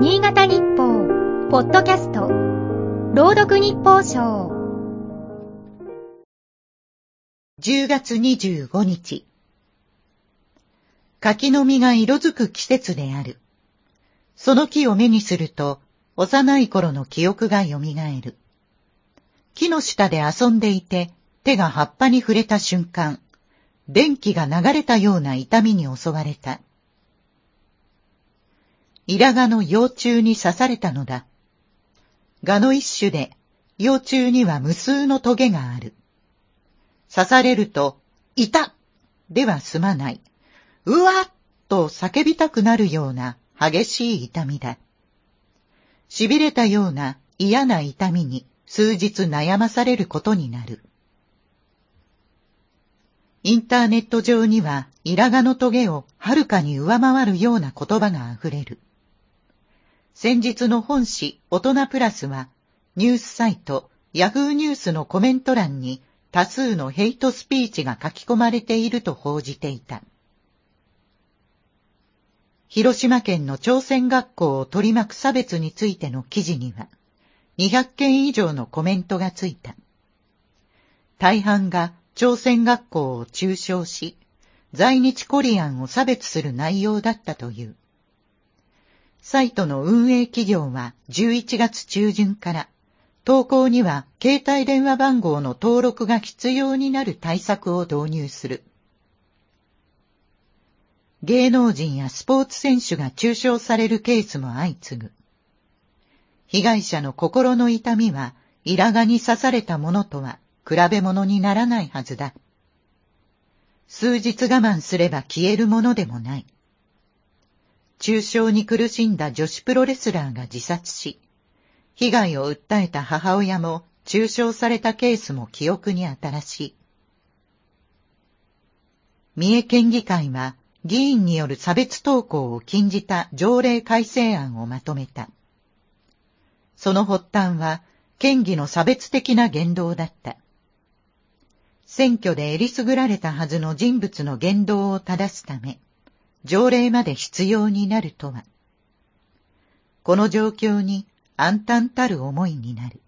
新潟日報、ポッドキャスト、朗読日報賞。10月25日。柿の実が色づく季節である。その木を目にすると、幼い頃の記憶が蘇る。木の下で遊んでいて、手が葉っぱに触れた瞬間、電気が流れたような痛みに襲われた。イラガの幼虫に刺されたのだ。ガの一種で、幼虫には無数のトゲがある。刺されると、いたでは済まない。うわっと叫びたくなるような激しい痛みだ。痺れたような嫌な痛みに数日悩まされることになる。インターネット上には、イラガのトゲをはるかに上回るような言葉が溢れる。先日の本誌大人プラスは、ニュースサイト、ヤフーニュースのコメント欄に多数のヘイトスピーチが書き込まれていると報じていた。広島県の朝鮮学校を取り巻く差別についての記事には、200件以上のコメントがついた。大半が朝鮮学校を中傷し、在日コリアンを差別する内容だったという。サイトの運営企業は11月中旬から、投稿には携帯電話番号の登録が必要になる対策を導入する。芸能人やスポーツ選手が中傷されるケースも相次ぐ。被害者の心の痛みは、イラガに刺されたものとは比べ物にならないはずだ。数日我慢すれば消えるものでもない。中傷に苦しんだ女子プロレスラーが自殺し、被害を訴えた母親も中傷されたケースも記憶に新しい。三重県議会は議員による差別投稿を禁じた条例改正案をまとめた。その発端は県議の差別的な言動だった。選挙でえりすぐられたはずの人物の言動を正すため、条例まで必要になるとは。この状況に暗淡たる思いになる。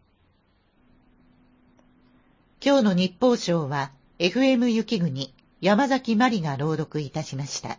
今日の日報賞は FM 雪国山崎まりが朗読いたしました。